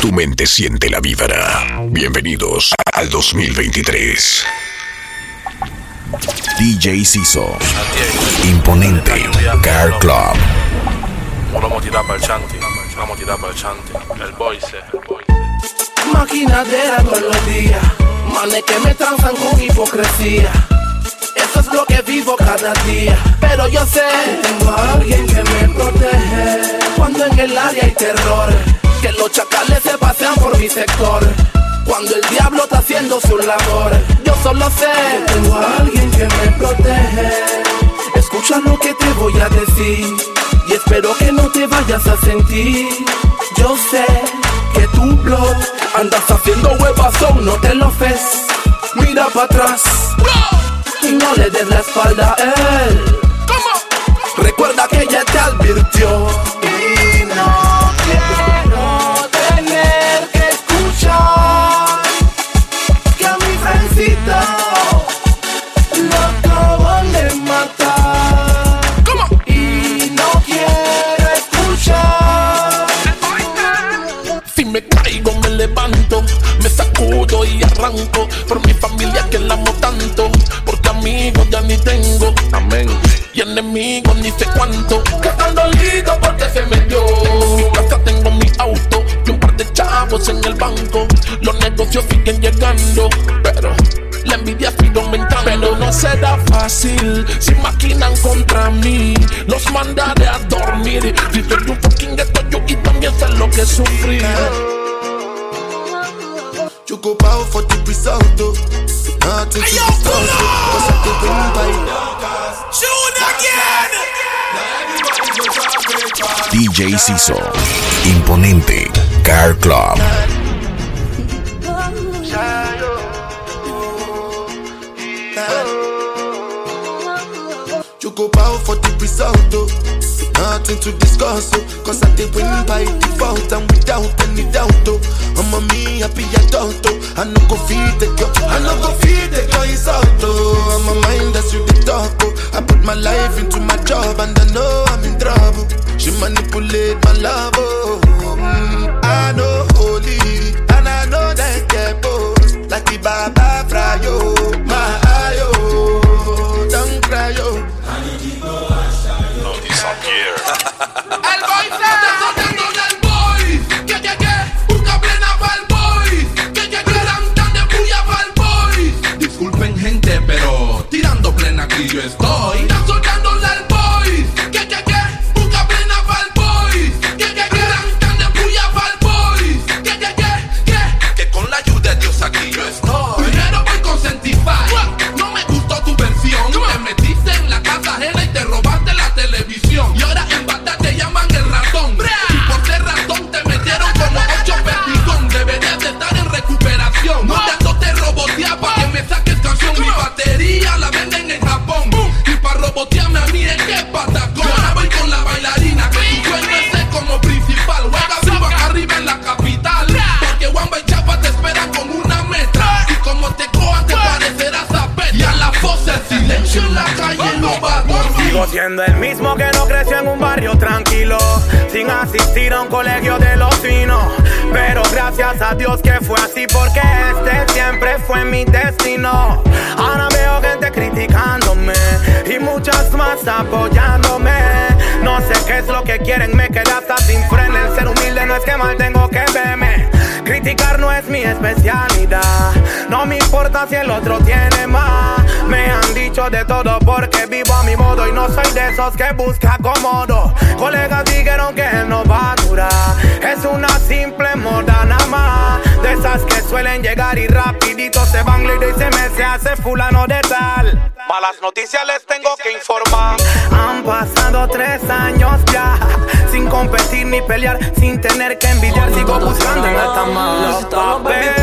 Tu mente siente la vibra. Bienvenidos al 2023. DJ Ciso. Imponente. Car Club. Vamos a tirar para el chanti. Vamos a tirar para el chanti. El. Maquinadera todos los días. Manes que me transan con hipocresía. Eso es lo que vivo cada día. Pero yo sé que tengo a alguien que me protege. Cuando en el área hay terror. Que los chacales se pasean por mi sector. Cuando el diablo está haciendo su labor. Yo solo sé que tengo a alguien que me protege. Escucha lo que te voy a decir. Y espero que no te vayas a sentir. Yo sé que tu blog andas haciendo huevazón, no te lo ves. Mira para atrás y no le des la espalda a él. Recuerda que ella te advirtió. Y no Por mi familia que la amo tanto, porque amigos ya ni tengo. Amén. Y enemigos ni sé cuánto. Negocios siguen llegando, pero. La envidia sido aumentando Pero no será fácil Si maquinan contra mí Los mandaré a dormir Si soy un fucking ghetto yo Y también sé lo que sufrí Choco power for the result, though. Nothing to discuss, though. Cause I take win by DJ Ciso. Imponente. Car Club. The result, though. Nothing to discuss, oh. Cause I did win by default and without any doubt, oh. I'm a me happy adult, oh. I no go feed the girl, I no go feed the girl, it's out, oh. I'm a mind that's you the talk, oh. I put my life into my job and I know I'm in trouble. She manipulate my love, oh. Mm, I know holy, and I know that get both. Like the Baba Frayo, Que es patacón Yo ahora voy con la bailarina Que tu sueño es como principal. Juega acá arriba en la capital Porque y Chapa te esperan con una meta. Y como te cojan te parecerás a Peta Y a la voz el silencio en la calle no va a Sigo siendo el mismo que no creció en un barrio tranquilo, sin asistir a un colegio de los finos. Pero gracias a Dios que fue así, porque este siempre fue mi destino. Ahora veo gente criticándome y muchas más apoyándome. No sé qué es lo que quieren, me quedé hasta sin freno. El ser humilde no es que mal tengo que verme. Criticar no es mi especialidad. No me importa si el otro tiene más. Me han dicho de todo porque vivo a mi modo y no soy de esos que busca cómodo. Colegas dijeron que no va a durar. Es una simple moda nada más. De esas que suelen llegar y rapidito se van y se me se hace fulano de tal. Malas noticias les tengo que informar. Han pasado tres años ya. Sin competir ni pelear, sin tener que envidiar. Sigo buscando en alta papeles.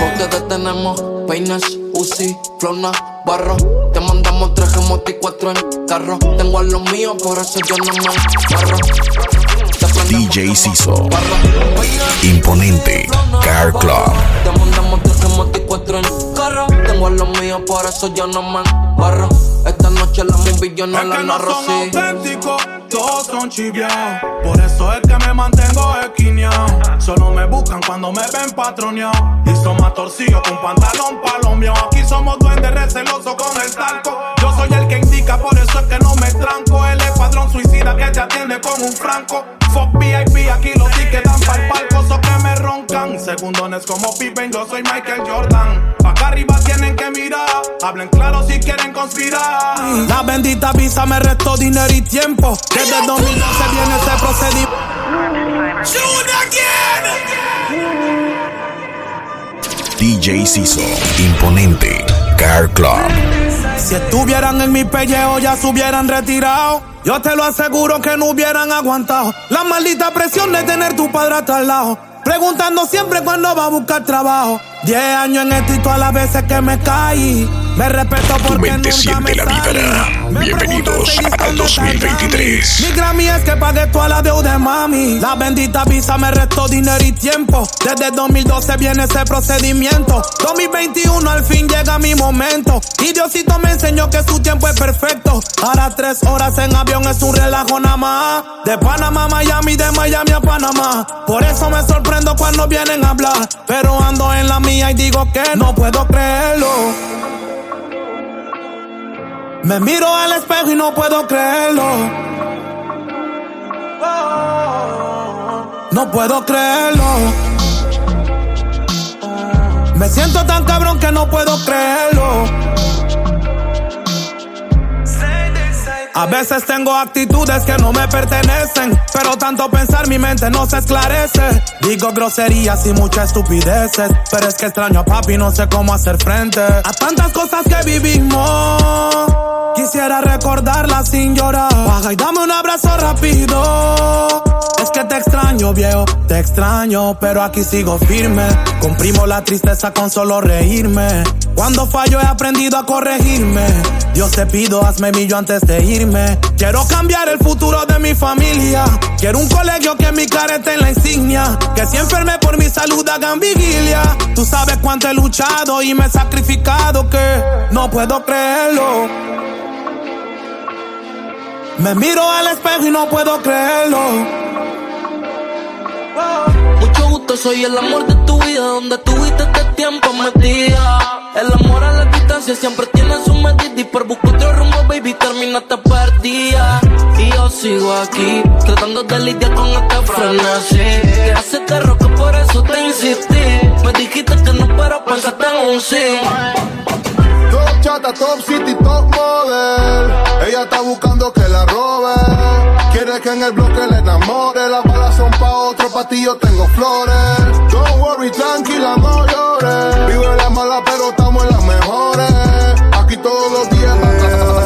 Porque te tenemos peines, Uzi, Flona, Barro. Te mandamos tres gemotes y cuatro en carro. Tengo a los míos, por eso yo no me barro. DJ Ciso. Imponente. Car Club. Tengo a los míos, por eso yo no me barro. Esta noche la movie yo no Es la que no narro, son sí. auténticos, todos son chiviados. Por eso es que me mantengo esquineado. buscan cuando me ven patroneado. Y son más torcidos con pantalón palomio. Aquí somos duendes recelosos con el talco. Yo soy el que indica, por eso es que no me tranco. El escuadrón suicida que te atiende con un franco. Fuck VIP, aquí los tickets dan pa'l palco, so que me roncan. Segundones como Pippen, yo soy Michael Jordan. Pa' acá arriba tienen que mirar, hablen claro si quieren conspirar. La bendita visa me restó dinero y tiempo. Desde 2012 viene ese procedimiento. DJ Ciso, imponente. Car Club. Si estuvieran en mi pellejo ya se hubieran retirado. Yo te lo aseguro que no hubieran aguantado. La maldita presión de tener tu padre al lado. Preguntando siempre cuándo va a buscar trabajo. Diez años en esto y todas las veces que me caí. Me respeto Tu porque mente nunca siente me la vibra. Bienvenidos al si dónde está el 2023. Grammy. Mi Grammy es que pagué toda la deuda de mami. La bendita visa me restó dinero y tiempo. Desde 2012 viene ese procedimiento. 2021 al fin llega mi momento. Y Diosito me enseñó que su tiempo es perfecto. Ahora tres horas en avión es un relajo nada más. De Panamá a Miami, de Miami a Panamá. Por eso me sorprendo cuando vienen a hablar. Pero ando en la mía y digo que no puedo creerlo. Me miro al espejo y no puedo creerlo. No puedo creerlo. Me siento tan cabrón que no puedo creerlo. A veces tengo actitudes que no me pertenecen, pero tanto pensar mi mente no se esclarece. Digo groserías y muchas estupideces, pero es que extraño a papi, no sé cómo hacer frente a tantas cosas que vivimos. Quisiera recordarlas sin llorar. Baja y dame un abrazo rápido. Es que te extraño, viejo, te extraño, pero aquí sigo firme. Comprimo la tristeza con solo reírme. Cuando fallo he aprendido a corregirme. Dios te pido, hazme millo antes de irme. Quiero cambiar el futuro de mi familia. Quiero un colegio que mi cara esté en la insignia. Que si enferme por mi salud hagan vigilia. Tú sabes cuánto he luchado y me he sacrificado que no puedo creerlo. Me miro al espejo y no puedo creerlo. Mucho gusto, soy el amor de tu vida, donde tuviste este El amor a la distancia siempre tiene su medida y por buscar otro rumbo, baby, termina esta partida. Y yo sigo aquí, tratando de lidiar con esta frenesí. Que hace te roca, por eso te insistí. Me dijiste que no, pero pensaste en un sí. Top chata, top city, top model. Ella está buscando que la robe. Quiere que en el bloque le enamore. Las balas son pa' otro, pa' ti yo tengo flores. Don't worry, tranquila, no llores. Vive la mala, pero estamos en las mejores. Aquí todos los días.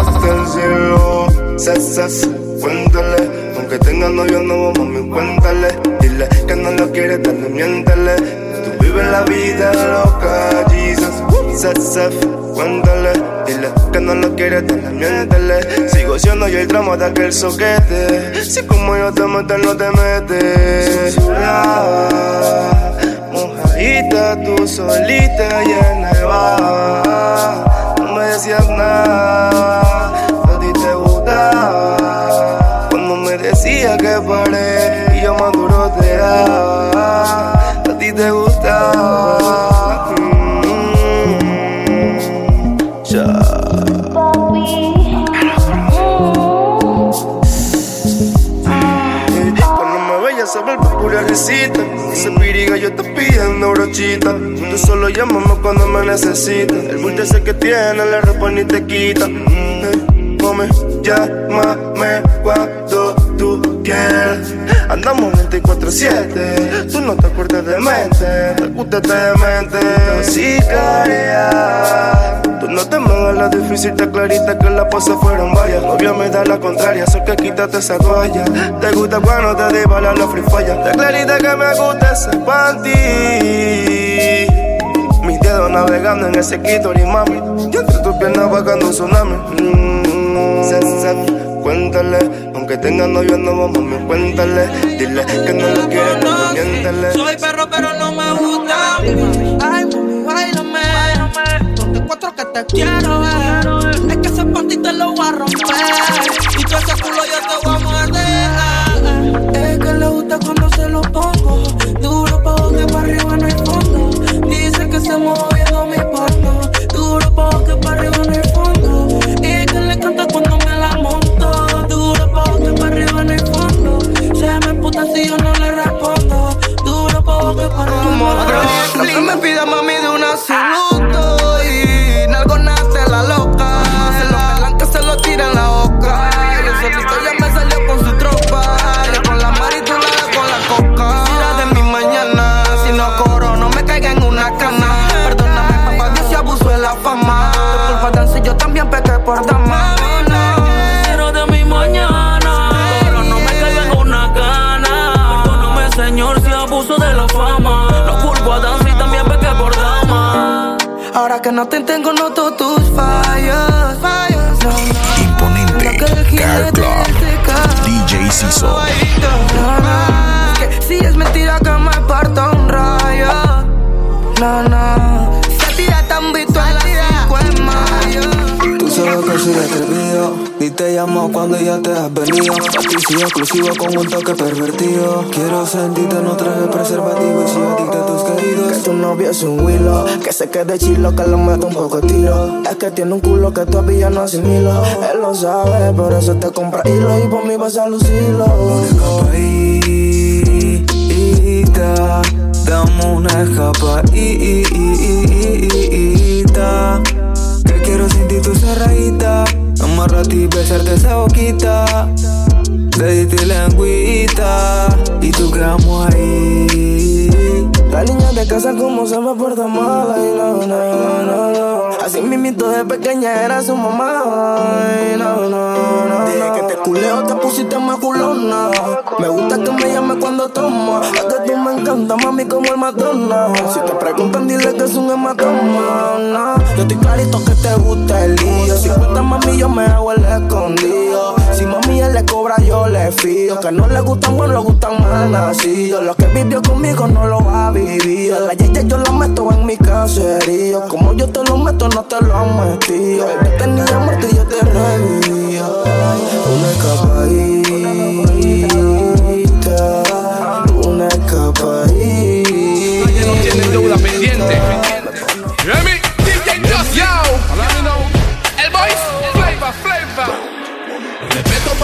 hasta el cielo. Sas, sas, cuéntale. Aunque tenga novio, no mami, cuéntale. Dile que no lo quiere, dale, miéntale. Tú vives la vida loca, Jesus. Sas, sas, cuéntale. Dile que no lo quiere, dale, miéntale. Sigo siendo yo el drama de aquel soquete. Si como yo te meto, no te metes. Susurraba, mojadita, tú solita y en el bar. No me decías nada, te pidiendo brochita. Tú solo llámame cuando me necesitas El bulto ese que tiene le repone y te quita. Mm, Mami, llámame cuando tú quieras. Andamos 24-7 Tú no te acuerdas de mente. Te gusta de mente. Sicaria Tú no te me la difícil, está clarita que la pose fueron varias. Novio me da la contraria, so que quítate esa toalla. Te gusta cuando te di bala la free falla. Está clarita que me gusta ese panty. Mis dedos navegando en ese y mami. Y entre tus piernas bajando un tsunami. Mm, cuéntale, aunque tenga novio no vamos, me cuéntale. Dile que no lo quieres, me miéntale. Soy perro, pero no me gusta cuatro que te quiero. Es que ese panty lo voy a romper. Y tú ese culo yo te voy a morder. Es que le gusta cuando se lo pongo. Duro pa' donde para arriba no hay fondo. Dice que se mueve. No te tengo, noto tus fallos. fallos no, no. Imponente. Car Club. DJ Ciso. Te llamo cuando ya te has venido. A ti sí exclusivo con un toque pervertido. Quiero sentirte no traje preservativo. Y soy adicta a tus queridos. Que tu novio es un huilo Que se quede chilo que lo meto un poco de tiro. Es que tiene un culo que todavía no asimilo. Él lo sabe, por eso te compra hilo. Y por mí vas a lucirlo. Escapadita Dame una escapadita Que quiero sentir tu cerradita Amarrarte y besarte esa boquita De ti lengüita Y tú quedamos ahí La niña de casa como se me porta mala y no, no, no, no. Así mismito de pequeña era su mamá. Ay, no, no, no Dije que te culeo, te pusiste más culona. Me gusta que me llame cuando toma Es que tú me encanta, mami, como el Madonna. Si te preguntan, dile que es un hematoma no. Yo estoy clarito que te gusta el lío. Si cuenta mami, yo me hago el escondido Si mami él le cobra, yo le fío. Que no le gustan buenos, le gustan mal nacidos. Lo que vivió conmigo no lo ha vivido. La yaya yo la meto en mi caserío. Como yo te lo meto, no te lo metido. Yo tenía muerto y yo te revivía Una escapadita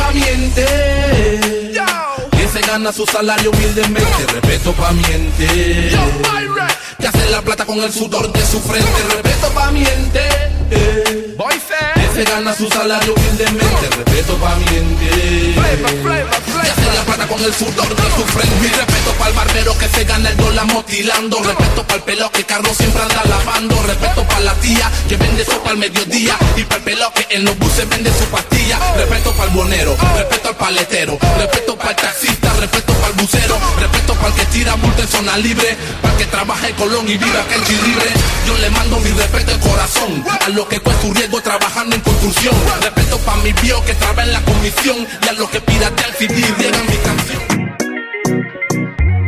Pamiente. Que se gana su salario humildemente. Respeto pamiente. Que hace la plata con el sudor de su frente. Respeto pamiente. Que se gana su salario humildemente. Respeto pamiente. Que hace la plata con el sudor de su frente. Mi respeto para el barbero que se gana el dólar motilando. Respeto para el pelo que Carlos siempre anda lavando. Respeto para la tía que vende sopa al mediodía. Y para el pelo que en los buses vende su pastilla. Respeto para el bonero. Respeto al paletero. Respeto para el taxista. Respeto para el bucero. Respeto para el que tira multa en zona libre. Para el que trabaja en Colón y viva que el libre. Yo le mando mi respeto de corazón. A lo que cuesta un riesgo trabajando en construcción. Respeto para mi bio que trabaja en la comisión. Y a los que piratean CD llegan mi canción.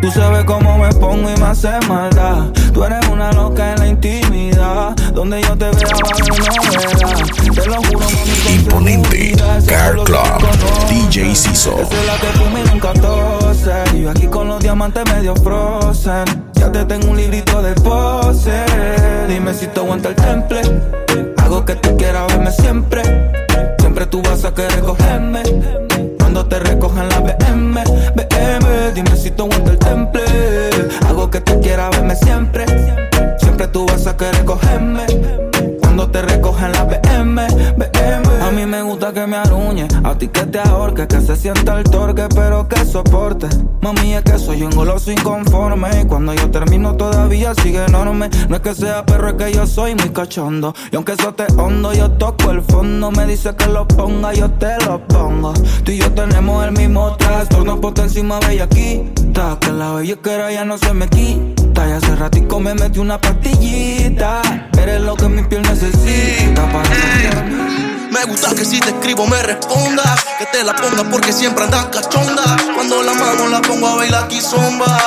Tú sabes cómo me pongo y me hace maldad. Tú eres una loca en la intimidad. Donde yo te vea va a haber novedad. Te lo juro, mami. Imponente. Car Club. DJ Ciso. Esa es la que en un 14. Y yo aquí con los diamantes medio frozen. Ya te tengo un librito de pose. Dime si te aguanta el temple. Hago que tú quieras verme siempre. Siempre tú vas a querer cogerme. Cuando te recojan la BM, BM, dime si te aguanta el temple. Hago que tú quieras verme siempre. Siempre tú vas a querer cogerme. Cuando te recojan la BM, me gusta que me aruñe, a ti que te ahorque, que se sienta el torque, pero que soporte. Mami, es que soy un goloso inconforme. Y cuando yo termino todavía sigue enorme. No es que sea perro, es que yo soy muy cachondo. Y aunque eso te hondo, yo toco el fondo. Me dice que lo ponga, yo te lo pongo. Tú y yo tenemos el mismo trastorno, ponte encima bellaquita. Que la bellaquera ya no se me quita. Y hace ratico me metí una pastillita. Eres lo que mi piel necesita para saciarme. Me gusta que si te escribo me respondas Que te la ponga porque siempre andas cachonda Cuando la mano la pongo a bailar aquí zomba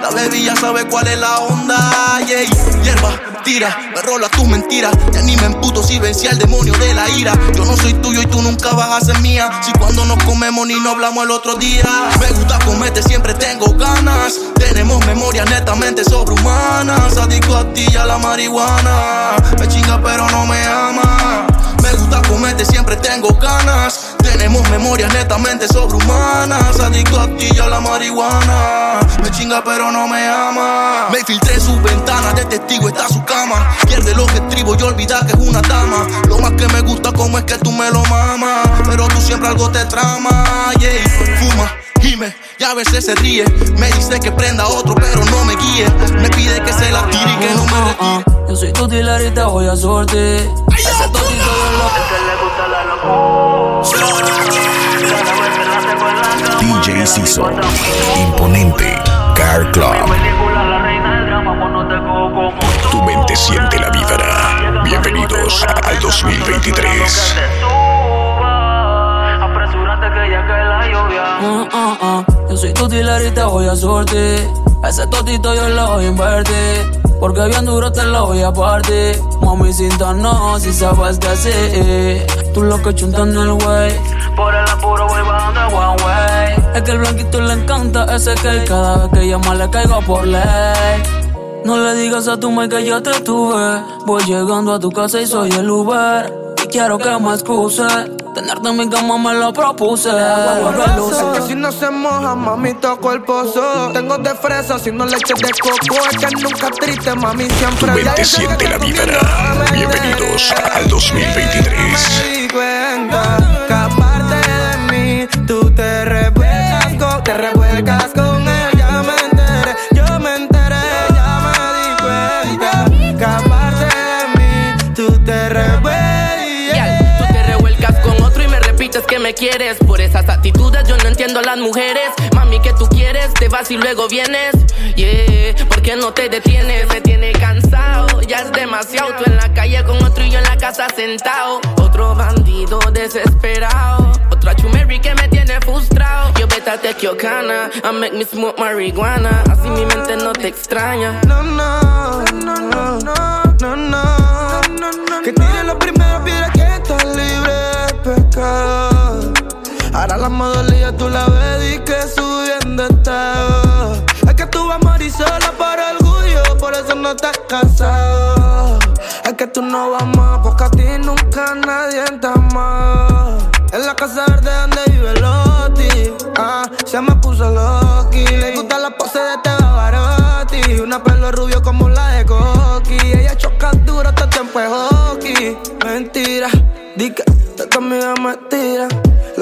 La baby ya sabe cuál es la onda. Yeah. Hierba, tira, me rola tus mentiras. Ya ni me emputo si vencí al demonio de la ira. Yo no soy tuyo y tú nunca vas a ser mía. Si cuando nos comemos ni nos hablamos el otro día. Me gusta comerte, siempre tengo ganas. Tenemos memorias netamente sobrehumanas. Adicto a ti y a la marihuana. Me chinga pero no me ama me gusta comerte, siempre tengo ganas. Tenemos memorias netamente sobrehumanas. Adicto a ti y a la marihuana. Me chinga, pero no me ama. Me filtré su ventana, de testigo está su cama. Pierde lo que escribo y olvida que es una dama. Lo más que me gusta, como es que tú me lo mamas. Pero tú siempre algo te trama. Yeah, fuma. Gime, y a veces se ríe. Me dice que prenda otro, pero no me guíe. Me pide que se la tire y que no me retire. Yo soy tu dealer y te voy a sorte. Ese DJ Ciso. Imponente. Car Club. Tu mente siente la vibra. Bienvenidos al 2023. Uh, uh, uh. Yo soy tu y te voy a sortear. Ese totito yo lo invertir. Porque bien duro te lo voy a partir. Mami, sin no, si sabes qué hacer. Tú lo que chuntando el way. Por el apuro voy bajando el one way. Es que el blanquito le encanta ese que cada vez que llama le caigo por ley. No le digas a tu madre que yo te tuve. Voy llegando a tu casa y soy el Uber. Y quiero que me excuse. Tenerte en mi cama me lo propuse. Que si no se moja, mami, toco el pozo. Tengo de fresa, si no leche de coco. Es que nunca triste, mami, siempre. Tu mente siente la vibra. Bienvenidos al 2023. Me di cuenta que aparte de mí, tú te revuelcas con, te revuelcas que me quieres. Por esas actitudes yo no entiendo a las mujeres. Mami, que tú quieres? Te vas y luego vienes. Yeah, ¿por qué no te detienes? Me tiene cansado, ya es demasiado. Tú en la calle con otro y yo en la casa sentado. Otro bandido desesperado. Otra chumeri que me tiene frustrado. Yo vete a Tequiocana, I make me smoke marihuana. Así mi mente no te extraña. No, no, no, no, no, no, no. Que tire la primera piedra que está libre de pecado. Ahora la modalidad tú la ves y que subiendo está. Es que tú vas a morir sola por orgullo, por eso no estás casado. Es que tú no vas más, porque a ti nunca nadie te ama. En la casa verde donde vive Loti, ah, se me puso Loki. Le gusta la pose de Tebabarotti, una pelo rubio como la de Coqui. Ella choca duro, todo tiempo es hockey. Mentira, di que te conmigo me tira.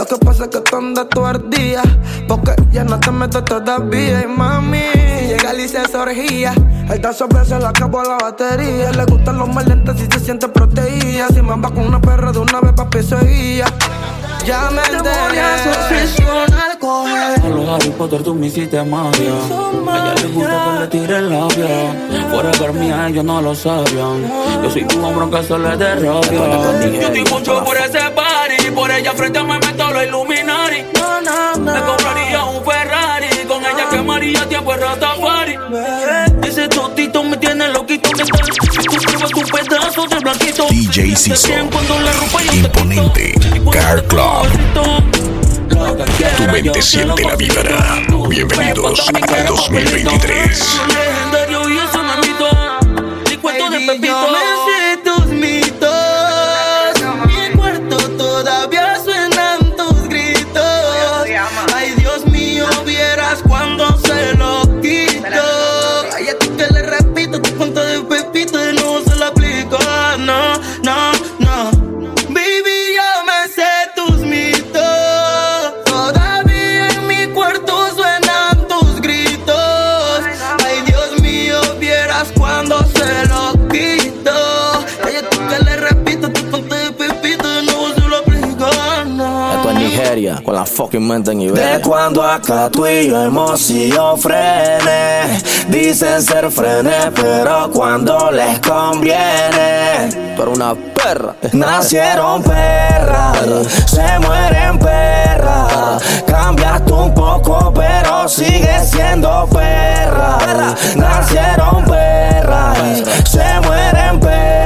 Lo que pasa es que tú andas tu ardía, porque ya no te meto todavía. Y mami, llega Alicia esa orgía. El tazo se le acabó la batería. Le gustan los maleantes y se siente protegida. Si me va con una perra de una vez, papi, seguía. Ya me enteré. A los Harry Potter tú me hiciste magia. A ella le gusta que le tire el labio. Fuera por mí, a ellos no lo sabían. Yo soy tu hombre que se le de rabia. Yo te mucho por ese party. Por ella frente a mí me meto los Illuminati. Me compraría un Ferrari. Con ella quemaría tiempo en Rastafari. Ese totito me tiene loquito. Que DJ Ciso. Imponente. Car Club. Tu mente siente la vibra. Bienvenidos al 2023. Fucking De cuando acá tú y yo hemos sido frenes. Dicen ser frenes, pero cuando les conviene. Pero una perra. Nacieron perras, se mueren perras. Cambiaste un poco, pero sigues siendo perra. Nacieron perras, se mueren perras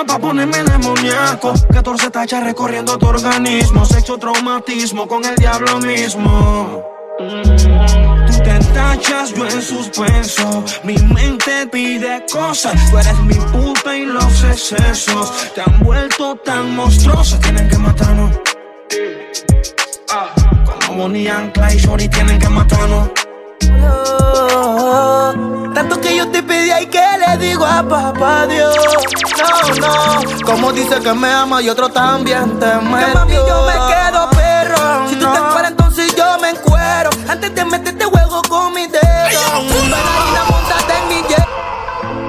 pa' ponerme demoníaco. 14 tachas recorriendo tu organismo. Sexo traumatismo con el diablo mismo. Tú te tachas, yo en suspenso. Mi mente pide cosas. Tú eres mi puta y los excesos. Te han vuelto tan monstruosa Tienen que matarnos. Como Bonnie and Clyde, Shorty tienen que matarnos. Tanto que yo te pedí y que le digo a papá Dios. No, no. Como dice que me ama y otro también te metió. Que mami yo me quedo perro. Si tú te encueras entonces yo me encuero. Antes de meterte juego con mi dedo. Bailarina, montate en mi jet.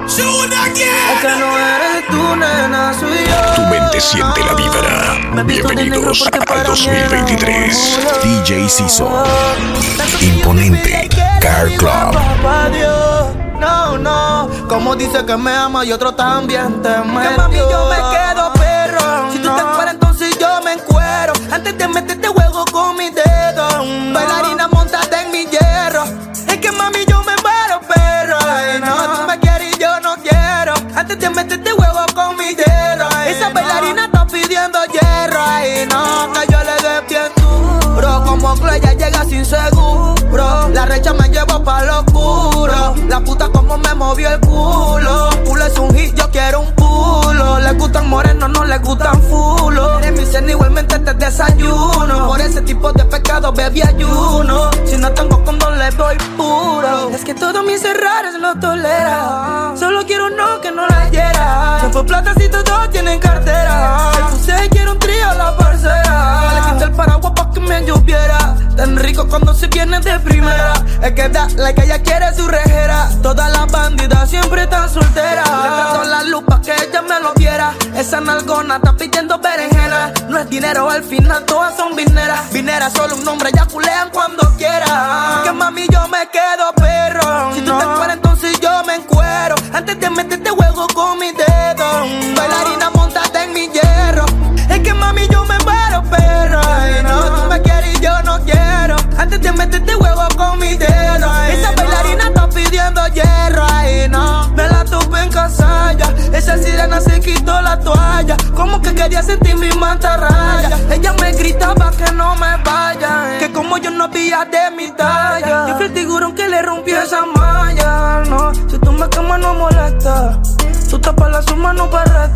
Es que no eres tú, nena, soy yo. Tu mente siente la vibra. Bienvenidos al 2023. DJ Ciso. Imponente. Car Club. No, no, como dice que me ama y otro también te metió. mami yo me quedo perro. Si tú te fueras entonces yo me encuero. Antes de meterte juego con mi dedo. Bailarina montada en mi hierro. Es que mami yo me muero perro. Ay, no, tú me quieres y yo no quiero. Antes de meterte huevo con mi dedo. Esa bailarina está pidiendo hierro. Ay, no, que yo le dé bien duro. Como Chloe ya llega sin seguro. La recha me llevo pa' lo oscuro. La puta como me movió el culo. Pulo es un hit, yo quiero un pulo. Le gustan morenos, no le gustan fulo. En mi cena igualmente te desayuno. Por ese tipo de pecado bebí ayuno. Si no tengo condón le doy puro. Es que todos mis errores lo tolera. Solo quiero no que no la hiera. Se fue plata si todos tienen cartera. Rico cuando se viene de primera. Es que da la que ella quiere su rejera. Todas las bandidas siempre están solteras. Le prendo la luz pa' que ella me lo viera. Esa nalgona está pidiendo berenjena. No es dinero, al final todas son vineras. Vineras solo un nombre, ya culean cuando Esa sirena se quitó la toalla. Como que quería sentir mi mantarraya. Ella me gritaba que no me vaya. Que como yo no había de mi talla. Yo fui el tiburón que le rompió esa malla. No, si tú me quemas no molesta. Tú tapas la suma, no para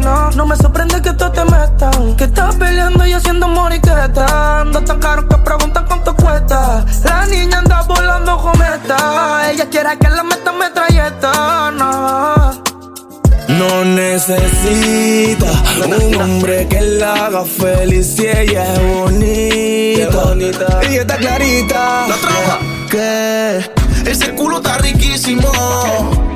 no, no me sorprende que tú te metan. Que estás peleando y haciendo moriqueta. Ando tan caro que preguntan cuánto cuesta. La niña anda volando cometa. Ella quiere que la meta metralleta. No. No necesita un hombre que la haga feliz si ella es bonita. Y está clarita. La trabaja. Ese culo está riquísimo.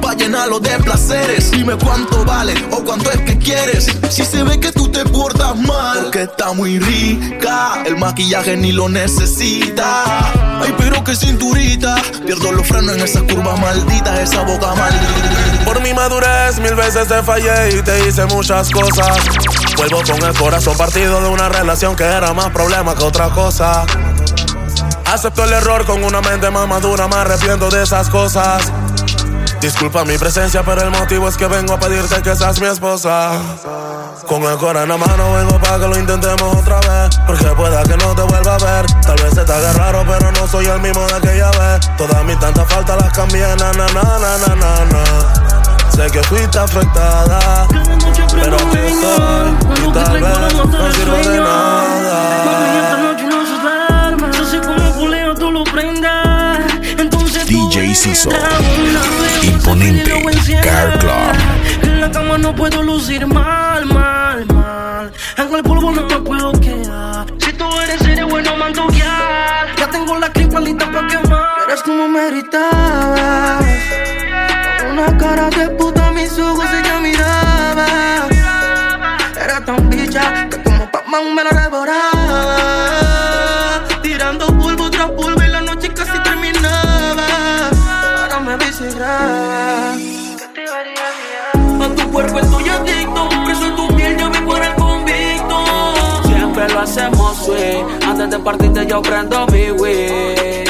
Pa' llenarlo de placeres. Dime cuánto vale o cuánto es que quieres. Si se ve que tú te portas mal, porque está muy rica. El maquillaje ni lo necesita. Ay, pero qué cinturita. Pierdo los frenos en esas curvas malditas. Esa boca maldita. Por mi madurez, mil veces te fallé y te hice muchas cosas. Vuelvo con el corazón partido de una relación que era más problema que otra cosa. Acepto el error con una mente más madura, me arrepiento de esas cosas. Disculpa mi presencia, pero el motivo es que vengo a pedirte que seas mi esposa. Con el corazón en la mano vengo para que lo intentemos otra vez. Porque pueda que no te vuelva a ver. Tal vez se te haga raro, pero no soy el mismo de aquella vez. Todas mis tantas faltas las cambié, na na na na na na. na. Sé que fuiste afectada, pero aquí estoy. Y tal vez no sirvo de nada. DJ Ciso. Imponente. Car Club. En la cama no puedo lucir mal, mal, mal. En el polvo no me puedo quedar. Si tú eres, eres bueno mantoquear. Ya tengo la clipa lista pa' quemar. Eres como me gritabas. Con una cara de puta, mis ojos ella miraba. Era tan bicha que como Pac-Man me la devoraba. Cuerpo estoy adicto. Preso en tu piel, yo vengo el convicto. Siempre lo hacemos sweet. Antes de partirte yo prendo mi weed.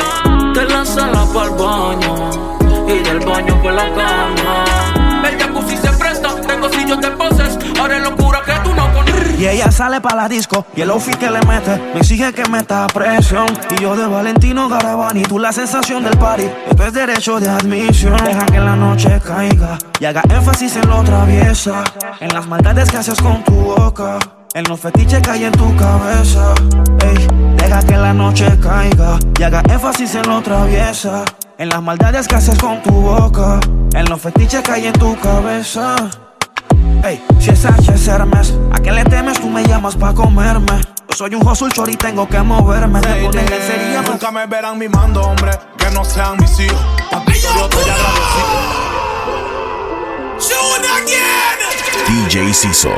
Te la sala para el baño y del baño por la cama. El jacuzzi se presta, tengo sillos de poses. Ahora es Y ella sale para la disco y el outfit que le mete me exige que meta presión. Y yo de Valentino Garavani, tú la sensación del party. Esto es derecho de admisión. Deja que la noche caiga y haga énfasis en lo traviesa. En las maldades que haces con tu boca. En los fetiches que hay en tu cabeza. Ey, deja que la noche caiga y haga énfasis en lo traviesa. En las maldades que haces con tu boca. En los fetiches que hay en tu cabeza. Ey, si es H es Hermes, ¿a qué le temes? Tú me llamas pa' comerme. Yo soy un hustle chor y tengo que moverme. Te ponen lencería, Nunca me verán mimando, hombre, que no sean mis hijos. Papi, yo estoy agradecido. DJ Ciso.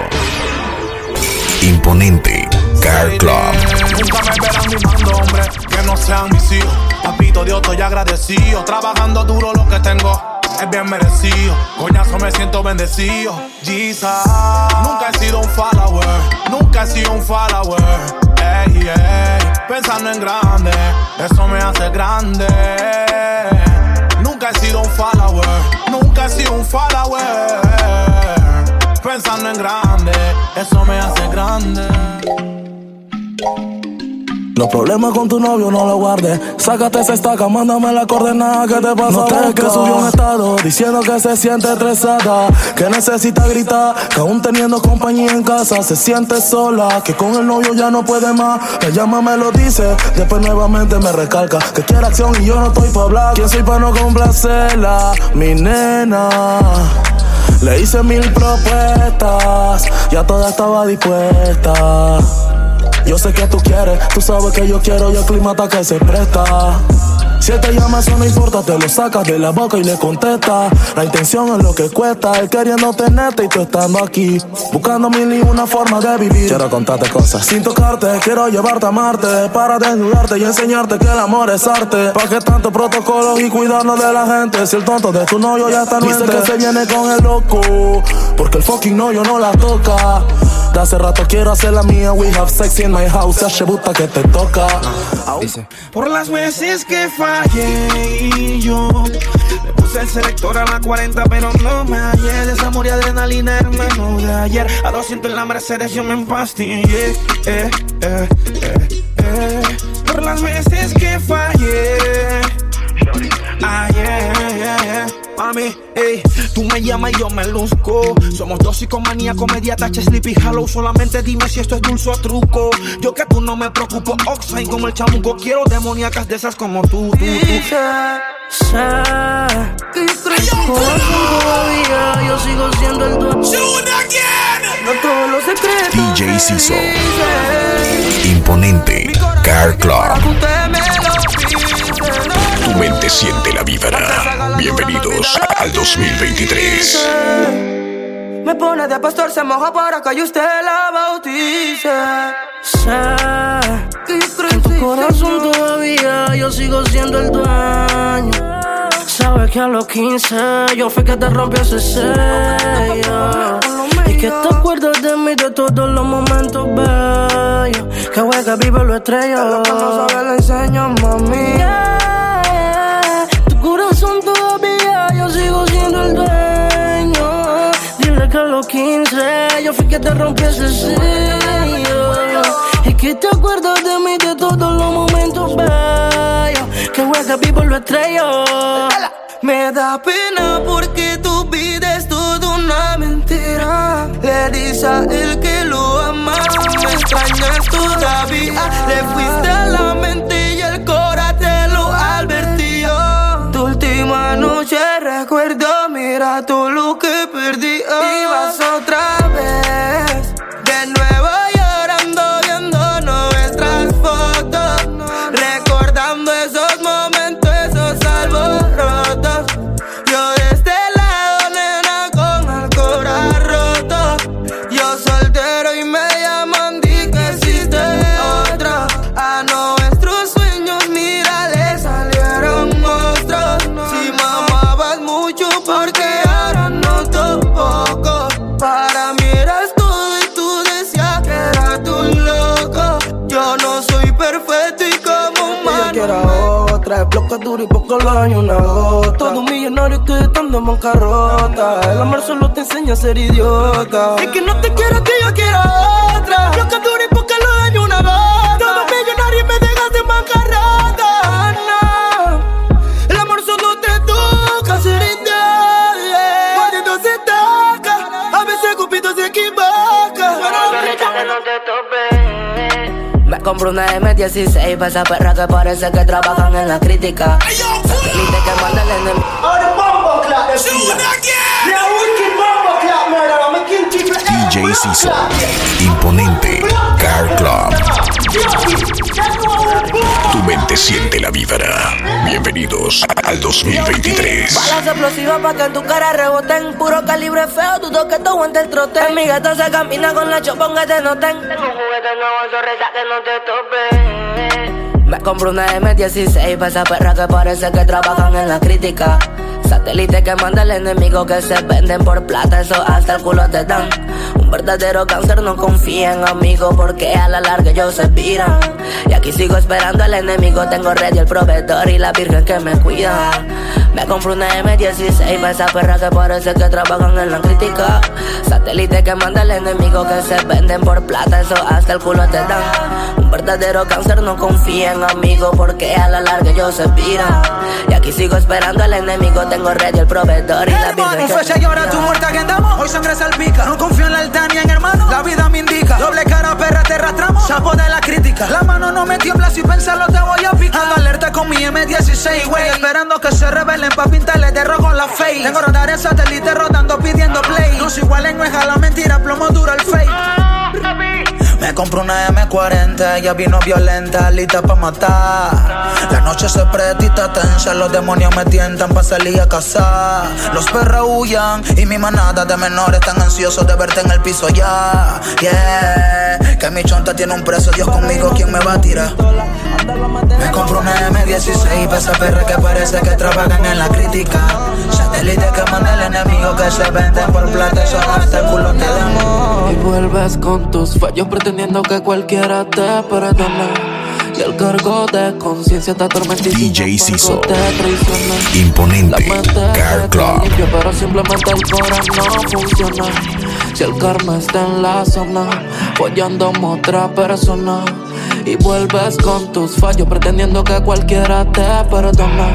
Imponente Car Club. Nunca me verán mimando hombres que no sean mis hijos. Papito Dios, estoy agradecido. Trabajando duro lo que tengo es bien merecido. Coñazo, me siento bendecido. Jesus. Nunca he sido un follower. Nunca he sido un follower. Ey, ey. Pensando en grande. Eso me hace grande. Nunca he sido un follower. Nunca he sido un follower. Pensando en grande. Eso me hace grande. Los problemas con tu novio no lo guardes. Sácate esa estaca, mándame la coordenada que te pasa. No te que subió un estado diciendo que se siente estresada, que necesita gritar, que aún teniendo compañía en casa se siente sola, que con el novio ya no puede más. Me llama, me lo dice, después nuevamente me recalca que quiere acción y yo no estoy para hablar. ¿Quién soy para no complacerla? Mi nena. Le hice mil propuestas, ya toda estaba dispuesta. Yo sé que tú quieres, tú sabes que yo quiero y el clima está que se presta. Si él te llama, eso no importa, te lo sacas de la boca y le contesta. La intención es lo que cuesta, él queriendo tenerte y tú estando aquí. Buscando mil y una forma de vivir. Quiero contarte cosas. Sin tocarte, quiero llevarte a Marte. Para desnudarte y enseñarte que el amor es arte. ¿Para qué tanto protocolo y cuidarnos de la gente? Si el tonto de tu novio ya está Dice que se viene con el loco. Porque el fucking novio no la toca. De hace rato quiero hacer la mía. We have sex in my house. Se buta que te toca. Dice, por las veces que fallé y yo le puse el selector a la 40, pero no me hallé. Desamor y adrenalina, hermano de ayer. A 200 en la Mercedes yo me empastillé. Eh, eh, eh, eh. Por las veces que fallé. Ayer, mami, ey, tú me llamas y yo me luzco. Somos dos psicomanía, comedia, tacha, sleepy, hollow. Solamente dime si esto es dulce o truco. Yo que tú no me preocupo, Oxide como el chamuco. Quiero demoníacas de esas como tú, tú, tú. Que todavía yo sigo siendo el dueño. No todos los secretos. DJ Ciso. Imponente Car Club. Tu mente siente la vibra. Bienvenidos al 2023. Me pone de pastor, se moja para que yo usted la bautice. Sé que en tu corazón todavía yo sigo siendo el dueño. Sabes que a los 15 yo fui que te rompió ese sello. Y que te acuerdas de mí de todos los momentos bellos. Que juega vive lo estrello. Que no sabe le enseño, mami. 15 yo fui que te rompí ese sello. Y que te acuerdas de mí de todos los momentos bellos. Que juega vivo lo estrello. Me da pena porque tu vida es toda una mentira. Le dices a él que lo amas, me extrañas todavía. Le fuiste a y poco lo daño una gota. Todo millonario que estando en bancarrota. El amor solo te enseña a ser idiota. Es que no te quiero que yo quiero otra. Bloque compro una M16 para esa perra que parece que trabajan en la crítica. Satélite que manda el enemigo. DJ Ciso. Imponente Car Club. Bienvenidos al 2023. Balas explosivas pa' que en tu cara reboten. Puro calibre feo, dudo que te aguante el trote. En mi gato se camina con la chopa, aunque te noten. Tengo un juguete nuevo, que no te tope. Me compro una M16 pa' esa perra que parece que trabajan en la crítica. Satélite que manda el enemigo que se venden por plata, eso hasta el culo te dan. Un verdadero cáncer no confía en amigos porque a la larga ellos se viran. Y aquí sigo esperando al enemigo, tengo red y el proveedor y la virgen que me cuida. Me compro una M16 para esa perra que parece que trabajan en la crítica. Satélite que manda el enemigo que se venden por plata, eso hasta el culo te dan. Un verdadero cáncer no confía en amigos porque a la larga ellos se viran. Y aquí sigo esperando al enemigo, tengo red y el proveedor y la virgen que fecha y ahora tu muerte agendamos. Hoy sangre salpica. No confío en la altania en hermano. La vida me indica. Doble cara, perra, te arrastramos. Sapo de la crítica. La mano no me tiembla si pensarlo te voy a picar. Ando alerta con mi M16, güey. Esperando que se rebelen pa' pintarle de rojo la face. Tengo radar en satélite rodando pidiendo play. No se igualen, no es a la mentira, plomo duro el fake. Me compro una M40, ella vino violenta, lista pa' matar. La noche se pretita tensa, los demonios me tientan pa' salir a cazar. Los perros huyan y mi manada de menores están ansiosos de verte en el piso ya. Yeah, que mi chonta tiene un precio, Dios conmigo, ¿quién me va a tirar? Me compro una M16 pa' esa perra que parece que trabajan en la crítica. Satélite que manda el enemigo que se venden por plata, eso hasta el culo. Vuelves con tus fallos pretendiendo que cualquiera te perdone. Y el cargo de conciencia te atormenta y DJ Ciso. Imponente. Car Club. limpia, pero simplemente el corazón no funciona. Si el karma está en la zona, follando a otra persona. Y vuelves con tus fallos pretendiendo que cualquiera te perdona.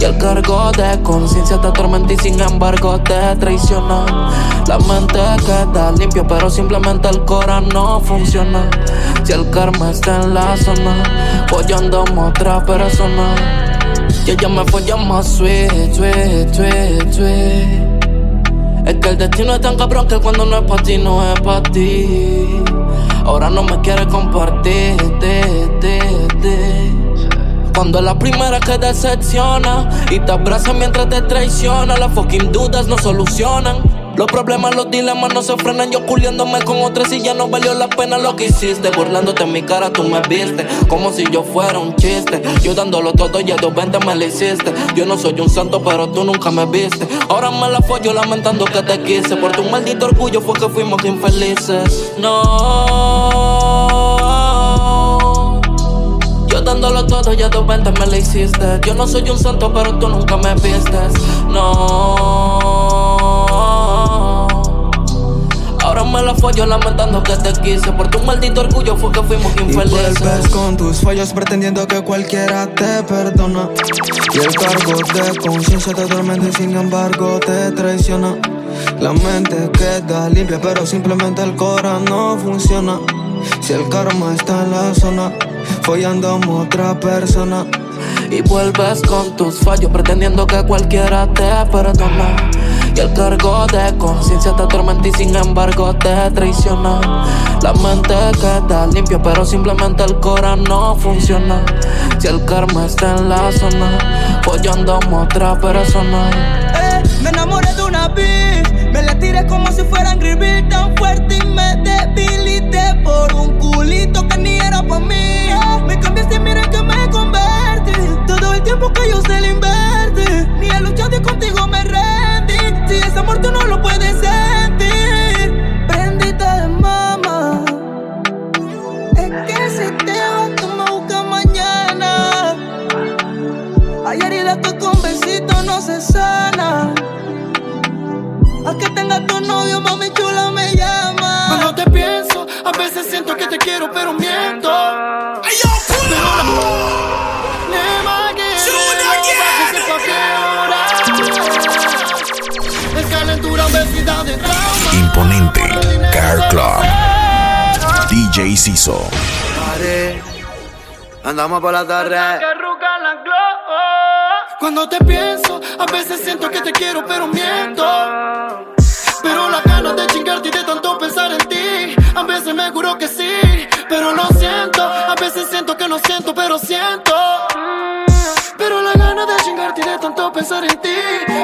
Y el cargo de conciencia te atormenta y sin embargo te traiciona. La mente queda limpia, pero simplemente el corazón no funciona. Si el karma está en la zona, follando a otra persona. Y ella me folla más sweet, sweet, sweet, sweet. Es que el destino es tan cabrón que cuando no es para ti, no es para ti. Ahora no me quiere compartir, te, te, te. Cuando es la primera que decepciona y te abraza mientras te traiciona, las fucking dudas no solucionan. Los problemas, los dilemas no se frenan. Yo culiándome con otras y ya no valió la pena lo que hiciste. Burlándote en mi cara, tú me viste como si yo fuera un chiste. Yo dándolo todo y a dos veinte me lo hiciste. Yo no soy un santo, pero tú nunca me viste. Ahora me la follo lamentando que te quise. Por tu maldito orgullo fue que fuimos infelices. No. Yo dándolo todo, ya dos veinte me lo hiciste. Yo no soy un santo, pero tú nunca me vistes. No. Ahora me la follo lamentando que te quise. Por tu maldito orgullo fue que fuimos Y infelices. vuelves con tus fallos pretendiendo que cualquiera te perdona. Y el cargo de conciencia te atormenta y sin embargo te traiciona. La mente queda limpia, pero simplemente el corazón no funciona. Si el karma está en la zona, follando a otra persona. Y vuelves con tus fallos pretendiendo que cualquiera te perdona. Y el cargo de conciencia te atormenta y sin embargo te traiciona. La mente queda limpia, pero simplemente el corazón no funciona. Si el karma está en la zona, follando a otra persona. Eh, me enamoré de una bitch. Me la tiré como si fuera Angry tan fuerte y me debilité por un culito que ni era pa' mí. Me cambiaste, mira que me convertí. Todo el tiempo que yo se le invertí. Ni he luchado y contigo me rendí. Si ese amor tú no lo puedes sentir. A que tenga tu novio, mami chula me llama. Cuando te pienso, a veces siento que te quiero, pero miento. De trauma. Imponente Car Club. DJ Ciso. Pare, andamos por la torre. Cuando te pienso, a veces siento que te quiero, pero miento. Juro que sí. pero no siento. A veces siento que no siento, pero siento. Pero la gana de chingarte y de tanto pensar en ti,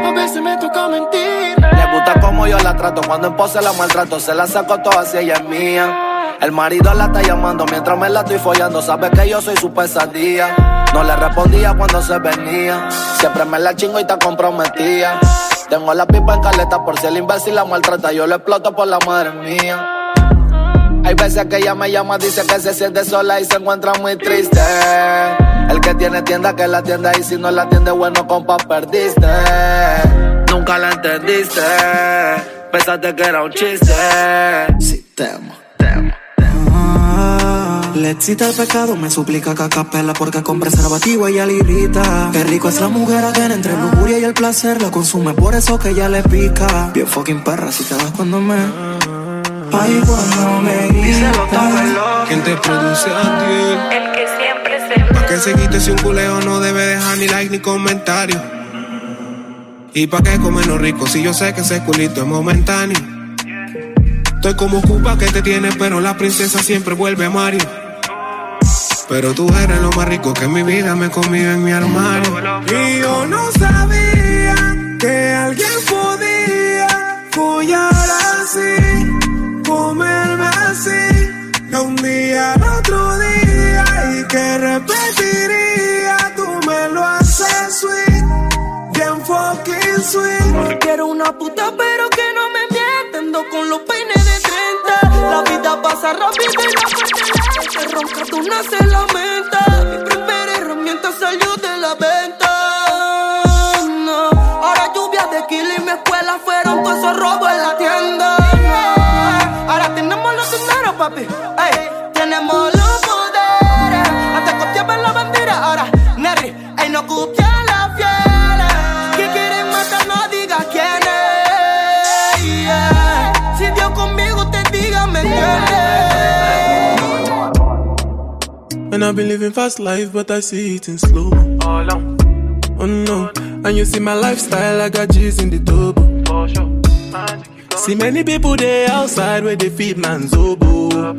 a veces me toca mentir. Le gusta como yo la trato, cuando en pose la maltrato, se la saco toda así ella es mía. El marido la está llamando mientras me la estoy follando, sabe que yo soy su pesadilla. No le respondía cuando se venía, siempre me la chingo y está comprometida. Tengo la pipa en caleta por si el imbécil la maltrata, yo lo exploto por la madre mía. Hay veces que ella me llama, dice que se siente sola y se encuentra muy triste. El que tiene tienda, que la tienda y si no la atiende, bueno, compa, perdiste. Nunca la entendiste, pensaste que era un chiste. Sí, te amo. Le excita el pecado, me suplica que a capela porque con preservativo ella le irrita. Qué rico es la mujer ajena entre el lujuria y el placer, lo consume por eso que ella le pica. Bien fucking perra si te das cuando me. Ay, cuando me grita. ¿Quién te produce a ti? El que siempre se Pa' que se quite si un culeo no debe dejar ni like ni comentario. ¿Y pa' qué comernos rico si yo sé que ese culito es momentáneo? Estoy como Cuba que te tiene, pero la princesa siempre vuelve a Mario. Pero tú eres lo más rico que en mi vida me he comido en mi armario. Y yo no sabía que alguien podía follar así, un día al otro día y que repetiría, tú me lo haces sweet, bien fucking sweet. Quiero una puta pero que no me mienta Ando con los peines de 30 La vida pasa rápido y la parte Se ronca, tú no se lamenta. Mi primera herramienta salió de la venta. No. Ahora lluvia de kill y mi escuela fueron todos esos robos en la tienda papi. Ey, Tenemos los poderes. Hasta costeaba la bandera. Ahora, Nerry, ey, no custea la fieles Que quieren matar, no digas quién es. Yeah. Si Dios conmigo te diga, me entiendes. And I've been living fast life, but I see it in slow. Oh no, and you see my lifestyle, I got G's in the double. See many people there outside where they feed man's oboe.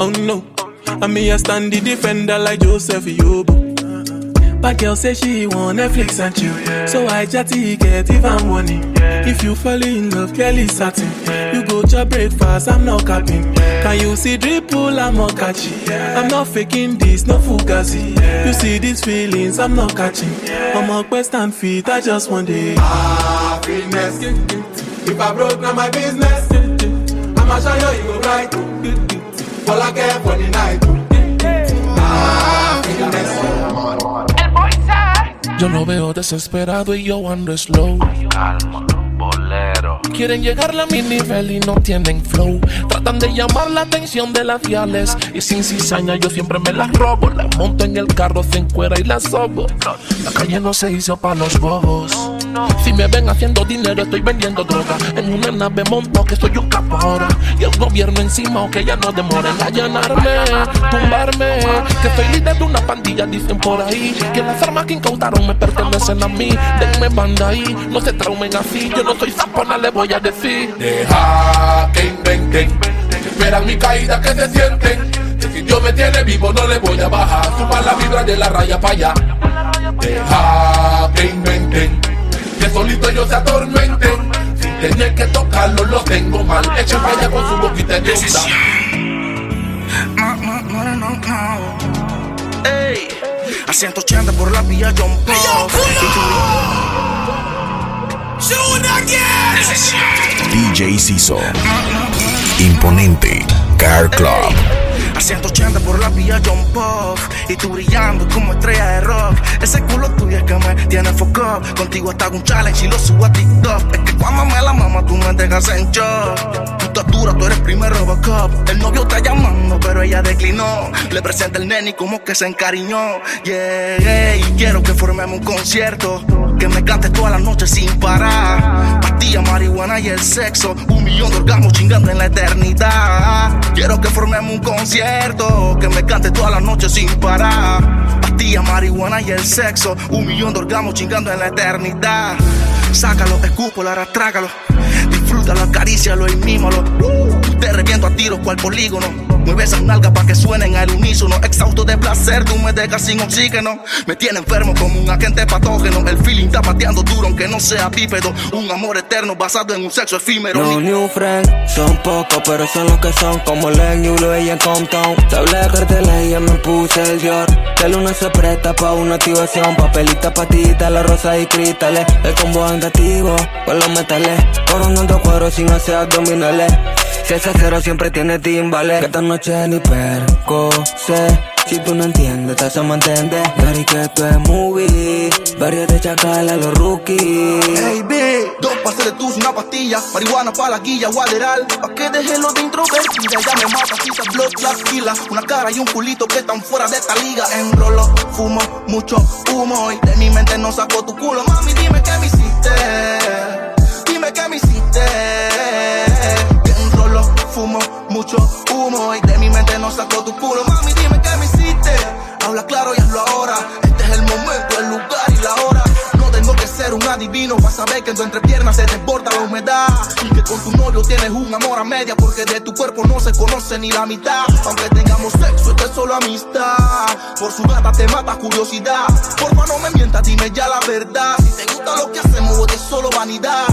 Oh no, and me I stand the defender like Joseph Yobo. But girl say she want Netflix and chill, so I chatty get even money. If you fall in love, Kelly satin. You go to breakfast, I'm not capping. Can you see dripple, I'm not catching. I'm not faking this, no fugazi. You see these feelings, I'm not catching. I'm a quest and feet, I just want it. Happiness. If I broke, now my business. I'ma show you, you go right. All I care for the night. Yo lo veo desesperado y yo ando slow. Calma, bolero. Quieren llegar a mi nivel y no tienen flow. Tratan de llamar la atención de las viales. Y sin cizaña yo siempre me las robo. Las monto en el carro, se encuera y las sobo. La calle no se hizo para los bobos. Si me ven haciendo dinero, estoy vendiendo droga. En una nave monto que soy un capo ahora. Y el gobierno encima, o que ya no demoren a allanarme, tumbarme. Que soy líder de una pandilla, dicen por ahí. Que las armas que incautaron me pertenecen a mí. Denme banda ahí, no se traumen así. Yo no soy sapo, no le voy a decir. Deja que inventen. Esperan mi caída, que se sienten. Que si Dios me tiene vivo, no le voy a bajar. Suba la vibra de la raya para allá. Deja que inventen. Que solito ellos se atormenten. Sin tener que tocarlo, lo tengo mal. Echen allá con su boquita de onda. Ey, a 180 por la vía John Paul. DJ Ciso. Imponente. Car Club. A 180 por la vía John Pop Y tú brillando como estrella de rock. Ese culo tuyo es que me tiene foco Contigo hasta un challenge y lo subo a TikTok. Es que cuando me la mama tú me dejas en shock. Tu estatura, tú eres primer Robocop. El novio está llamando pero ella declinó. Le presenta el nene como que se encariñó. Yeah, y quiero que formemos un concierto Que me cantes toda la noche sin parar Pastilla, marihuana y el sexo Un millón de orgasmos chingando en la eternidad Quiero que formemos un concierto que me cante toda la noche sin parar. Pastilla, marihuana y el sexo. Un millón de orgasmos chingando en la eternidad. Sácalo, escúpalo, ahora trágalo. Disfrútalo, acarícialo y mímalo. Te reviento a tiros cual polígono. Mueve esas nalgas para que suenen al unísono. Exhausto de placer, tú me dejas sin oxígeno. Me tiene enfermo como un agente patógeno. El feeling está pateando duro aunque no sea bípedo. Un amor eterno basado en un sexo efímero. No new friends, son pocos, pero son los que son. Como Len y ella en Compton. Te hablé de carteles y ya me puse el Dior. Que luna se presta pa' una activación. Papelita, patita, la rosa y cristales. El combo andativo con los metales. Coronando cuadros sin hacer abdominales. Si ese cero siempre tiene timbales. Que ni perco. Si tú no entiendes, te hacemos entender. Dari que esto es movie. Varios de chacal a los rookies. Baby, dos pases de tus, una pastilla, marihuana pa' la guilla, guaderal, pa' que deje lo de introvertida, ya me mata, quita blood, la una cara y un culito que están fuera de esta liga, enrolo, fumo, mucho humo, y de mi mente no saco tu culo, mami, dime qué me hiciste, dime qué me hiciste, fumo, mucho humo, y de mi mente no saco tu culo, mami, dime qué me hiciste, habla claro y hazlo ahora, este es el momento, el lugar y la hora, no tengo que ser un adivino para saber que en tu entrepierna se desborda la humedad y que con tu novio tienes un amor a media porque de tu cuerpo no se conoce ni la mitad. Aunque tengamos sexo, esto es solo amistad. Por su gata te mata curiosidad. Porfa, no me mientas, dime ya la verdad. Si te gusta lo que hacemos, es solo vanidad.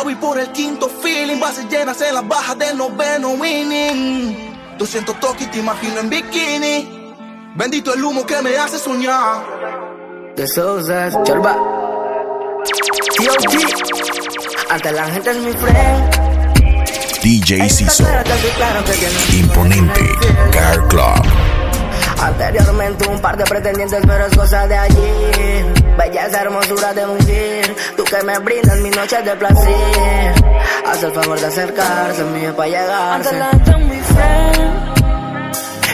Ya voy por el quinto feeling, bases llenas en las bajas del noveno winning. 200 toques y te imagino en bikini. Bendito el humo que me hace soñar. De Sousa, Chorba. Ante la gente es mi friend. DJ Ciso. Imponente. Car Club. Anteriormente un par de pretendientes, pero es cosa de allí. Belleza, hermosura de mujer. Que me brindas mis noches de placer. Haz el favor de acercarse, mío, para llegarse. Ante la gente es mi friend.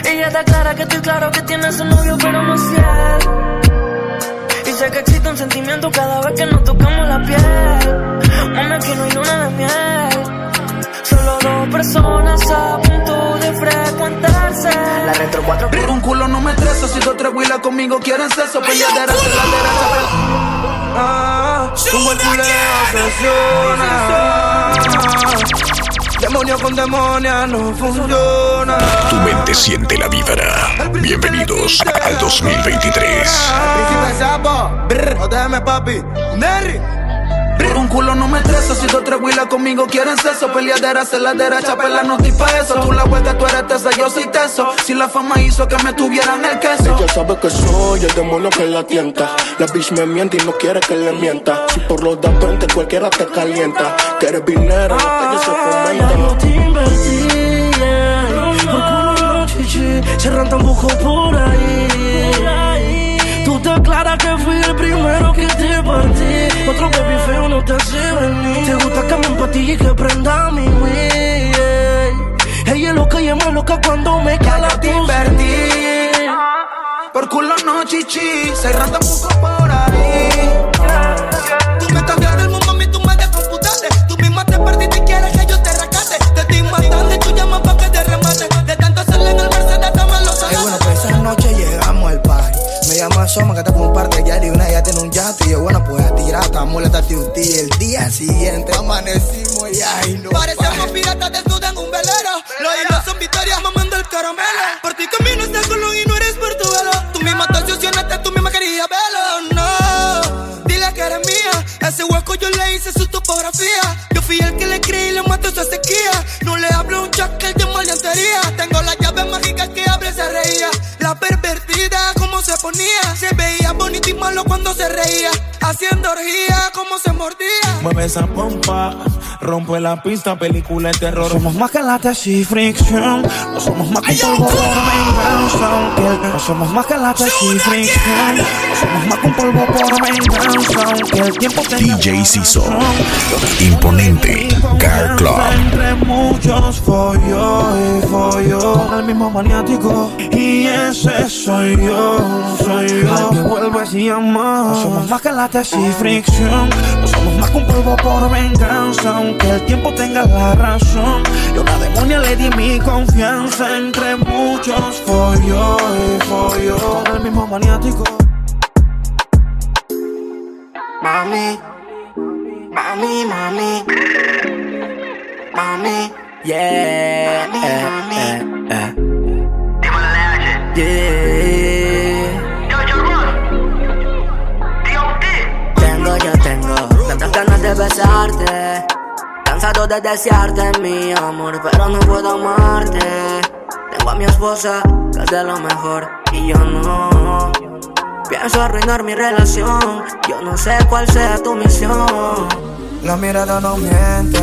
Ella está clara que estoy claro que tienes un novio, pero no es fiel. Y sé que existe un sentimiento cada vez que nos tocamos la piel. Mami, aquí no hay luna de miel. Solo dos personas a punto de frecuentarse. La retro 4 Pero un culo no me estresa si dos tres huilas conmigo quieren sexo. Peleadera hacia la derecha. Ah, obsesiona. Demonio con demonia no funciona. Tu mente siente la vibra. Bienvenidos al 2023. Príncipe sapo, brr, papi. Nerry. Un culo no me estresa si dos tres huilas conmigo quieren sexo. Peleadera hacia la derecha, pela no estoy pa' eso. Tú la hueca, tú eres tesa, yo soy teso. Si la fama hizo que me tuvieran el queso. Ella sabe que soy el demonio que la tienta. La bitch me miente y no quiere que le mienta. Si por los da 20 cualquiera te calienta. Que eres dinero, ella se fomenta. Yo te invertí, yeah. Por culo y chichi, cerran tampoco por ahí. Aclaras que fui el primero que te partí. Otro baby feo no te hace venir. Te gusta que me empatille y que prenda mi Wii. yeah. Ella es loca y es más loca cuando me cala te invertí. Por culo no chichi, se rata poco por ahí. Tú me cambiaste el mundo, mí tú me descomputaste. Tú misma te perdiste y quieres que yo te rescate. Te estoy matando y tú llamas pa' que party. Me llama Soma, que está par de yari y una ya tiene un yate. Y yo, bueno, pues a tirar, estamos la tati un día. El día siguiente amanecimos y ay, no. Parecemos piratas desnudos en un velero. Los hilos son victorias mamando el caramelo. Por ti camino este colón y no eres portuguelo. Tú misma te obsesionaste, tú misma querías verlo. No, dile que eres mía. Ese hueco yo le hice su topografía. Yo fui el que le creí y le mató su sequía. No le hablo un chacal de maleantería. Tengo la llave mágica que abre y se reía. La pervertida, como se ponía. Veía bonito y malo cuando se reía. Haciendo orgía, como se mordía. Mueve esa pompa, rompe la pista, película de terror. Somos más que la tesis y fricción. No somos más que un polvo por venganza. No somos más que la tesis y fricción. No somos más que un polvo por venganza. Que el tiempo tenga DJ Ciso. Imponente. Car Club. entre muchos follo y follo Con el mismo maniático Y ese soy yo, soy yo vuelves y amas No somos más que la tesis y fricción No somos más que un polvo por venganza Aunque el tiempo tenga la razón. Yo a una demonia le di mi confianza Entre muchos. Follo y follo Con el mismo maniático. Mami, mami, mami, mami, Yeah, eh, eh, Yeah. Ganas de besarte. Cansado de desearte mi amor, pero no puedo amarte. Tengo a mi esposa, que es de lo mejor, y yo no. Pienso arruinar mi relación, yo no sé cuál sea tu misión. La mirada no miente,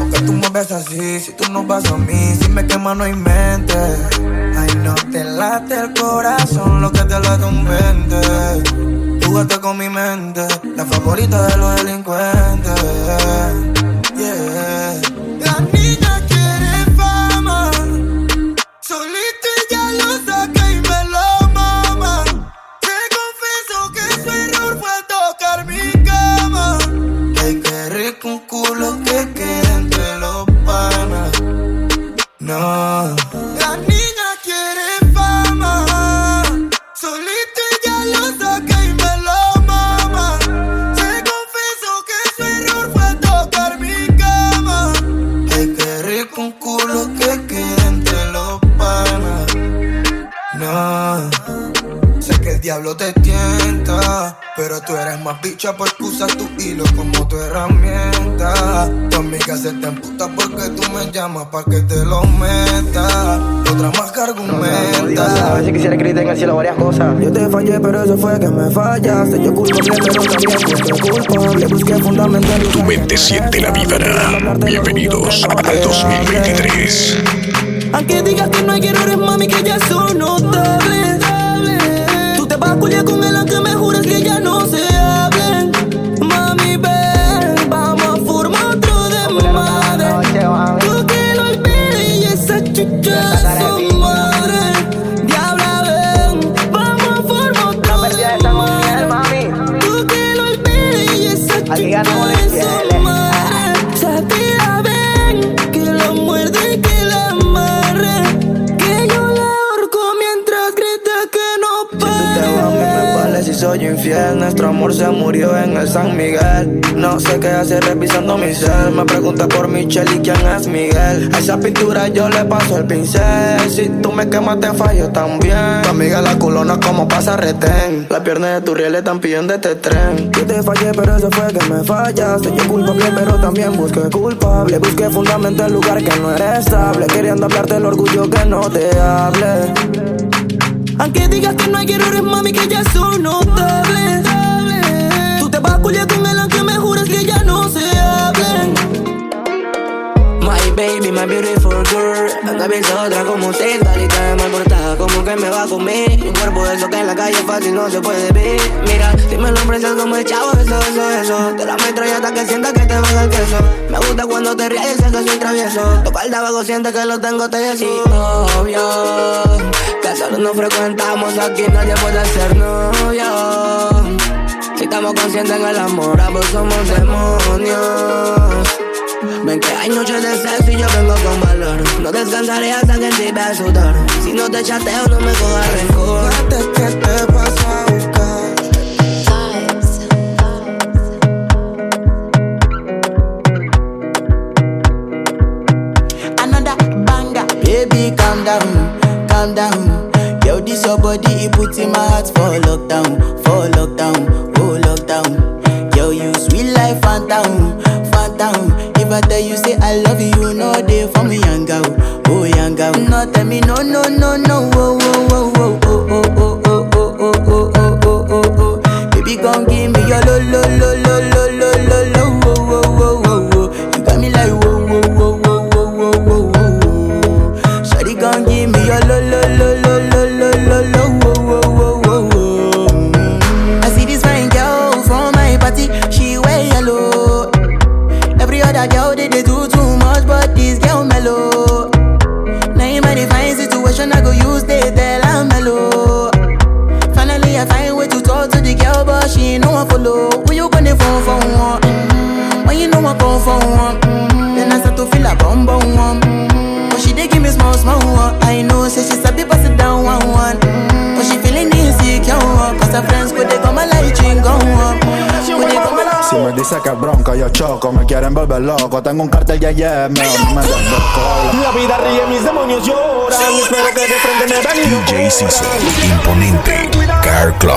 porque tú me ves así, si tú no vas a mí, si me quema no hay mente. Ay, no te late el corazón, lo que te late un Júgate con mi mente, la favorita de los delincuentes. Bicha porque usas tu hilo como tu herramienta. Tu amiga se te emputa porque tú me llamas para que te lo meta. Otra más que argumenta. A veces quisiera en el cielo varias cosas. Yo te fallé, pero eso fue que me fallaste. Yo culpable, pero también fue culpable. Busqué fundamento en Tu mente siente la vibra. Bienvenidos al 2023. Aunque digas que no hay errores, mami, que ya son notables. Sé qué hace revisando mi cel. Me pregunta por Michelle y quién es Miguel. A esa pintura yo le paso el pincel. Si tú me quemas, te fallo también. Tu amiga la culona como pasa retén. La pierna de tu riel están pidiendo este tren. Yo te fallé, pero eso fue que me fallaste. Yo culpable, pero también busqué culpable. Busqué fundamento en lugar que no era estable. Queriendo hablarte el orgullo que no te hable. Aunque digas que no hay errores, mami, que ya son notables. Tú te vas a My beautiful girl. Anda bien otra como usted, salita de mal cortada, como que me va a comer. Un cuerpo de eso que en la calle fácil no se puede ver. Mira, dime los precios como el chavo, eso, eso, eso. Te la meto y hasta que sientas que te baja el queso. Me gusta cuando te ríes y sé que soy travieso. Tu falda abajo siente que lo tengo tieso. Y obvio, que solo nos frecuentamos aquí, nadie puede ser novio. Si estamos conscientes en el amor, ambos somos demonios. Ven que hay noches de sexo y yo vengo con valor. No descansaré hasta que te vea sudor. Si no te chateo, no me cojas rencor. ¿Qué te paso a buscar? Another banger. Baby, calm down, calm down. Yo, this your body, it puts in my heart for lockdown, yeah, me. La vida ríe, mis demonios lloran. Espero que de frente me vean y DJ Ciso, imponente, Car Club.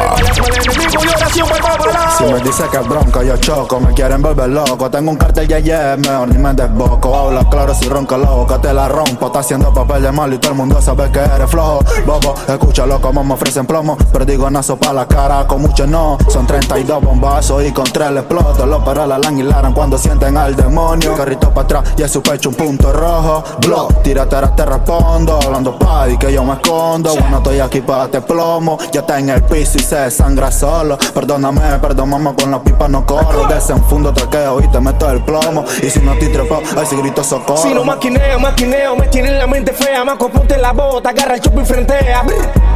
Si me dice que es bronca, yo choco, me quieren volver loco. Tengo un cartel ya yeah, mejor ni me desboco. Habla claro si ronca la boca, te la rompo. Está haciendo papel de mal y todo el mundo sabe que eres flojo. Bobo, escúchalo como me ofrecen plomo. Pero digo nazo pa' la cara, con mucho no. Son 32 bombazos y con tres le exploto. Los perros la languilaran cuando sienten al demonio. Carrito para atrás y a su pecho un punto rojo. Blow, tírate te respondo. Hablando pa' y que yo me escondo. Bueno, estoy aquí pa' te plomo. Ya está en el piso y se sangra solo. Perdóname, perdóname, con la pipa no corro. Desenfundo, traqueo y te meto el plomo. Y si no te trepo, ahí si grito socorro. Si no maquineo, maquineo, me tienen la mente fea. Maco, ponte la bota, agarra el chupo y frentea.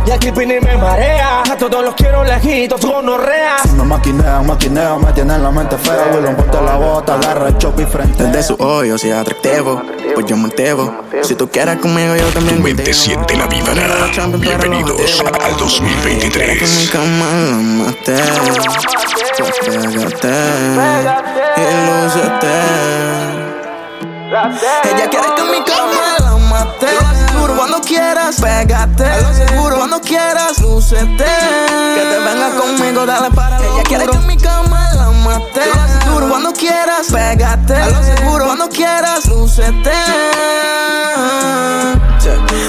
Y el clip ni me marea. A todos los quiero lejitos, gonorrea. Si me maquineo, maquineo, me tienen la mente fea. William, ponte la bota, agarra el chop y frente. Desde su hoyo, si es atractivo, pues yo me atrevo. Si tú quieres conmigo, yo también Tu mente siente la vibra. Bienvenidos al 2023. Mi cama la maté. Pues pégate y lúcete. Ella quiere que mi cama la mate. Cuando quieras, pégate. Lo seguro cuando quieras, lúcete. Que te venga conmigo, dale para Ella quiere que en mi cama la mate. Lo seguro cuando quieras, pégate. Lo seguro cuando quieras, lúcete.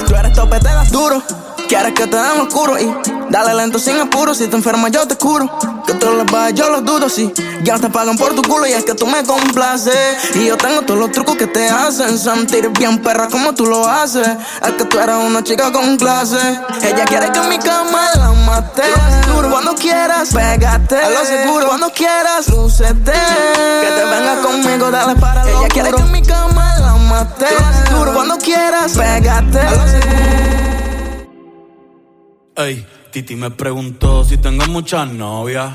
Tú eres topete las duro. Quieres que te den los curos y dale lento sin apuro. Si te enfermas, yo te curo. Que tú los vas, yo los dudo. Si ya te pagan por tu culo y es que tú me complaces. Y yo tengo todos los trucos que te hacen sentir bien perra como tú lo haces. Es que tú eres una chica con clase. Ella quiere que en mi cama la mate. Lo seguro cuando quieras, pégate. A lo seguro cuando quieras, lúcete. Que te venga conmigo, dale para Ella quiere que en mi cama la mate. Lo seguro cuando quieras, pégate. A lo seguro. Ey, Titi me preguntó si tengo muchas novias.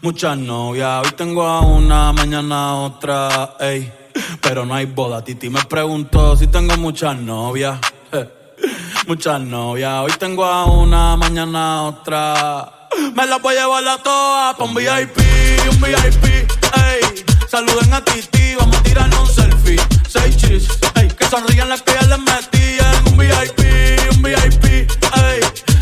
Muchas novias, hoy tengo a una, mañana otra, ey. Pero no hay boda. Titi me preguntó si tengo muchas novias. Muchas novias, hoy tengo a una, mañana otra. Me la voy a llevar a todas pa' un VIP, un VIP, ey. Saluden a Titi, vamos a tirarnos un selfie. Seis chis, ey. Que sonrían las que ya les metían. Un VIP, un VIP.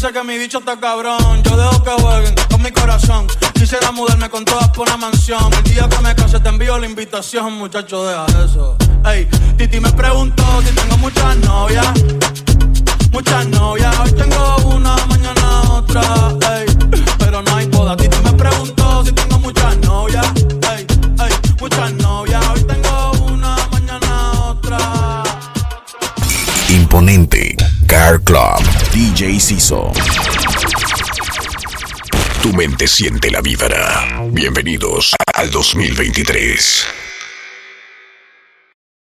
dice que mi bicho está cabrón. Yo dejo que jueguen con mi corazón. Quisiera mudarme con todas por una mansión. El día que me case te envío la invitación, muchacho, deja eso. Ey, Titi me preguntó si tengo muchas novias. Muchas novias, hoy tengo una, mañana otra. Ey, pero no hay boda. Titi me preguntó si tengo muchas novias. Ey, ey, muchas novias, hoy tengo una, mañana otra. Imponente, Club, DJ Ciso. Tu mente siente la vibra. Bienvenidos al 2023.